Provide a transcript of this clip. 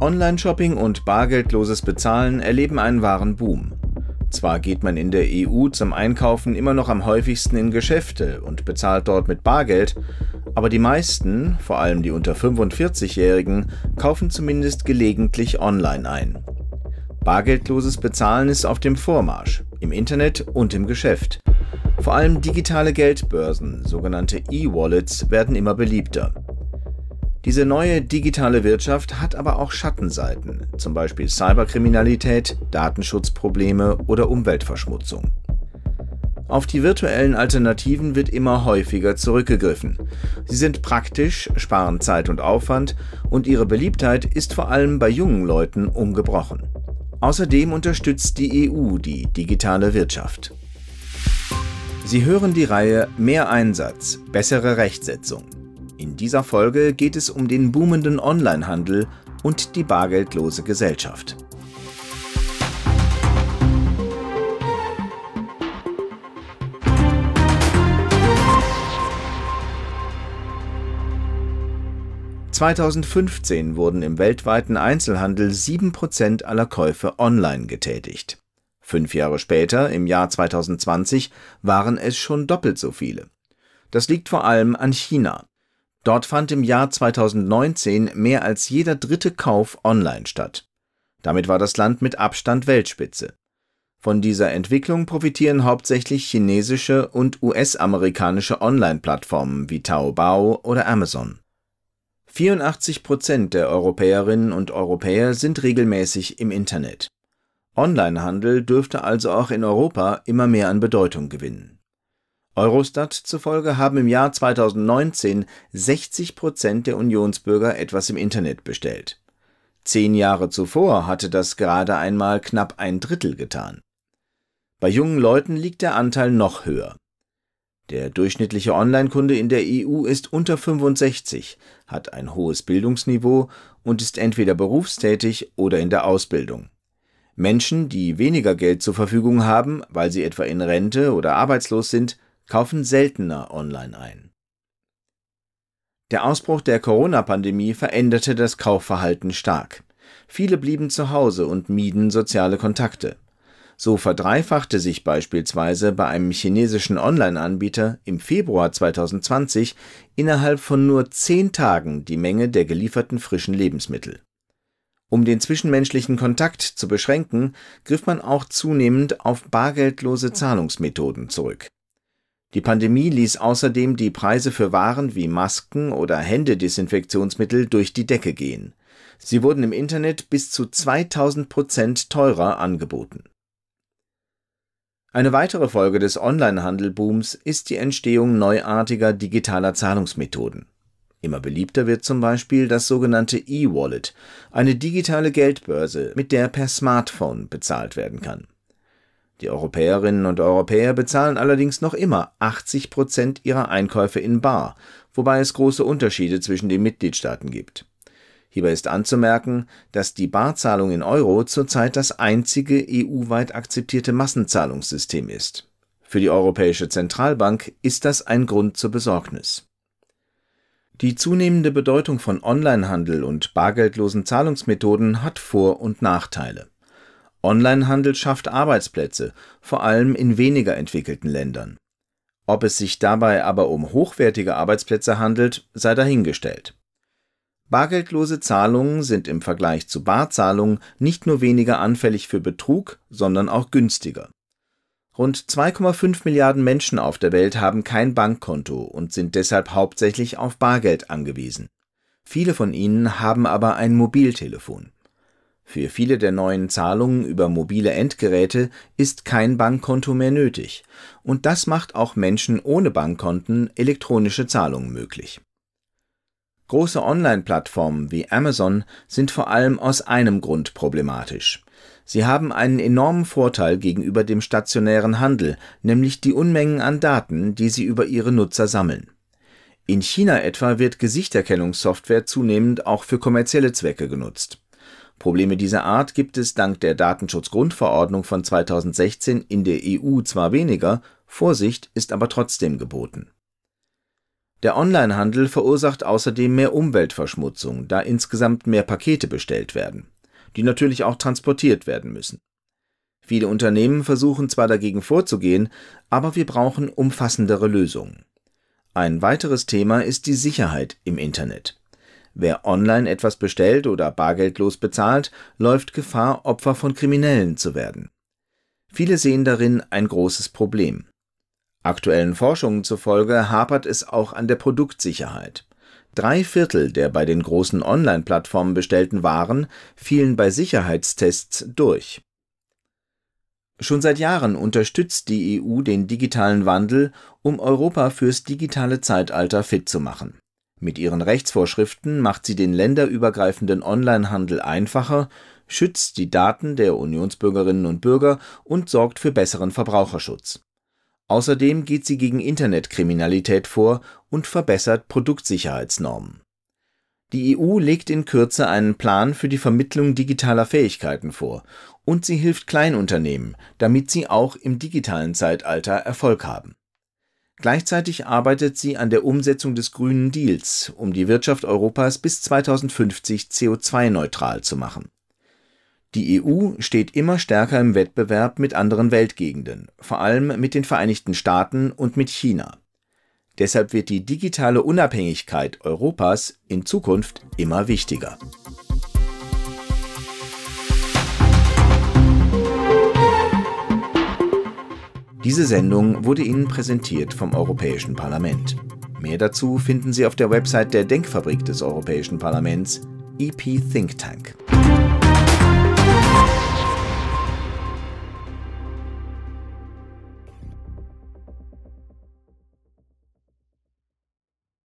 Online-Shopping und bargeldloses Bezahlen erleben einen wahren Boom. Zwar geht man in der EU zum Einkaufen immer noch am häufigsten in Geschäfte und bezahlt dort mit Bargeld, aber die meisten, vor allem die unter 45-Jährigen, kaufen zumindest gelegentlich online ein. Bargeldloses Bezahlen ist auf dem Vormarsch, im Internet und im Geschäft. Vor allem digitale Geldbörsen, sogenannte E-Wallets, werden immer beliebter. Diese neue digitale Wirtschaft hat aber auch Schattenseiten, zum Beispiel Cyberkriminalität, Datenschutzprobleme oder Umweltverschmutzung. Auf die virtuellen Alternativen wird immer häufiger zurückgegriffen. Sie sind praktisch, sparen Zeit und Aufwand und ihre Beliebtheit ist vor allem bei jungen Leuten ungebrochen. Außerdem unterstützt die EU die digitale Wirtschaft. Sie hören die Reihe Mehr Einsatz, bessere Rechtsetzung. In dieser Folge geht es um den boomenden Onlinehandel und die bargeldlose Gesellschaft. (2015) wurden im weltweiten Einzelhandel 7% aller Käufe online getätigt. Fünf Jahre später, im Jahr 2020, waren es schon doppelt so viele. Das liegt vor allem an China Dort fand im Jahr 2019 mehr als jeder dritte Kauf online statt. Damit war das Land mit Abstand Weltspitze. Von dieser Entwicklung profitieren hauptsächlich chinesische und US-amerikanische Online-Plattformen wie Taobao oder Amazon. 84 Prozent der Europäerinnen und Europäer sind regelmäßig im Internet. Onlinehandel dürfte also auch in Europa immer mehr an Bedeutung gewinnen Eurostat zufolge haben im Jahr 2019 60 Prozent der Unionsbürger etwas im Internet bestellt. Zehn Jahre zuvor hatte das gerade einmal knapp ein Drittel getan. Bei jungen Leuten liegt der Anteil noch höher. Der durchschnittliche Online-Kunde in der EU ist unter 65, hat ein hohes Bildungsniveau und ist entweder berufstätig oder in der Ausbildung. Menschen, die weniger Geld zur Verfügung haben, weil sie etwa in Rente oder arbeitslos sind, kaufen seltener online ein. Der Ausbruch der Corona-Pandemie veränderte das Kaufverhalten stark. Viele blieben zu Hause und mieden soziale Kontakte. So verdreifachte sich beispielsweise bei einem chinesischen Online-Anbieter im Februar 2020 innerhalb von nur zehn Tagen die Menge der gelieferten frischen Lebensmittel. Um den zwischenmenschlichen Kontakt zu beschränken, griff man auch zunehmend auf bargeldlose Zahlungsmethoden zurück die Pandemie ließ außerdem die Preise für Waren wie Masken oder Händedesinfektionsmittel durch die Decke gehen. Sie wurden im Internet bis zu 2000 Prozent teurer angeboten. Eine weitere Folge des Onlinehandelbooms ist die Entstehung neuartiger digitaler Zahlungsmethoden. Immer beliebter wird zum Beispiel das sogenannte E-Wallet, eine digitale Geldbörse, mit der per Smartphone bezahlt werden kann die Europäerinnen und Europäer bezahlen allerdings noch immer 80 Prozent ihrer Einkäufe in bar, wobei es große Unterschiede zwischen den Mitgliedstaaten gibt. Hierbei ist anzumerken, dass die Barzahlung in Euro zurzeit das einzige EU-weit akzeptierte Massenzahlungssystem ist. Für die Europäische Zentralbank ist das ein Grund zur Besorgnis. Die zunehmende Bedeutung von Onlinehandel und bargeldlosen Zahlungsmethoden hat Vor- und Nachteile Onlinehandel schafft Arbeitsplätze, vor allem in weniger entwickelten Ländern. Ob es sich dabei aber um hochwertige Arbeitsplätze handelt, sei dahingestellt. Bargeldlose Zahlungen sind im Vergleich zu Barzahlungen nicht nur weniger anfällig für Betrug, sondern auch günstiger. Rund 2,5 Milliarden Menschen auf der Welt haben kein Bankkonto und sind deshalb hauptsächlich auf Bargeld angewiesen. Viele von ihnen haben aber ein Mobiltelefon für viele der neuen Zahlungen über mobile Endgeräte ist kein Bankkonto mehr nötig, und das macht auch Menschen ohne Bankkonten elektronische Zahlungen möglich. Große Online-Plattformen wie Amazon sind vor allem aus einem Grund problematisch. Sie haben einen enormen Vorteil gegenüber dem stationären Handel, nämlich die Unmengen an Daten, die sie über ihre Nutzer sammeln. In China etwa wird Gesichterkennungssoftware zunehmend auch für kommerzielle Zwecke genutzt Probleme dieser Art gibt es dank der Datenschutzgrundverordnung von 2016 in der EU zwar weniger, Vorsicht ist aber trotzdem geboten. Der Onlinehandel verursacht außerdem mehr Umweltverschmutzung, da insgesamt mehr Pakete bestellt werden, die natürlich auch transportiert werden müssen. Viele Unternehmen versuchen zwar dagegen vorzugehen, aber wir brauchen umfassendere Lösungen. Ein weiteres Thema ist die Sicherheit im Internet. Wer online etwas bestellt oder bargeldlos bezahlt, läuft Gefahr, Opfer von Kriminellen zu werden. Viele sehen darin ein großes Problem. Aktuellen Forschungen zufolge hapert es auch an der Produktsicherheit. Drei Viertel der bei den großen Online-Plattformen bestellten Waren fielen bei Sicherheitstests durch. Schon seit Jahren unterstützt die EU den digitalen Wandel, um Europa fürs digitale Zeitalter fit zu machen. Mit ihren Rechtsvorschriften macht sie den länderübergreifenden Onlinehandel einfacher, schützt die Daten der Unionsbürgerinnen und Bürger und sorgt für besseren Verbraucherschutz. Außerdem geht sie gegen Internetkriminalität vor und verbessert Produktsicherheitsnormen. Die EU legt in Kürze einen Plan für die Vermittlung digitaler Fähigkeiten vor und sie hilft Kleinunternehmen, damit sie auch im digitalen Zeitalter Erfolg haben. Gleichzeitig arbeitet sie an der Umsetzung des Grünen Deals, um die Wirtschaft Europas bis 2050 CO2-neutral zu machen. Die EU steht immer stärker im Wettbewerb mit anderen Weltgegenden, vor allem mit den Vereinigten Staaten und mit China. Deshalb wird die digitale Unabhängigkeit Europas in Zukunft immer wichtiger. Diese Sendung wurde Ihnen präsentiert vom Europäischen Parlament. Mehr dazu finden Sie auf der Website der Denkfabrik des Europäischen Parlaments, EP Think Tank.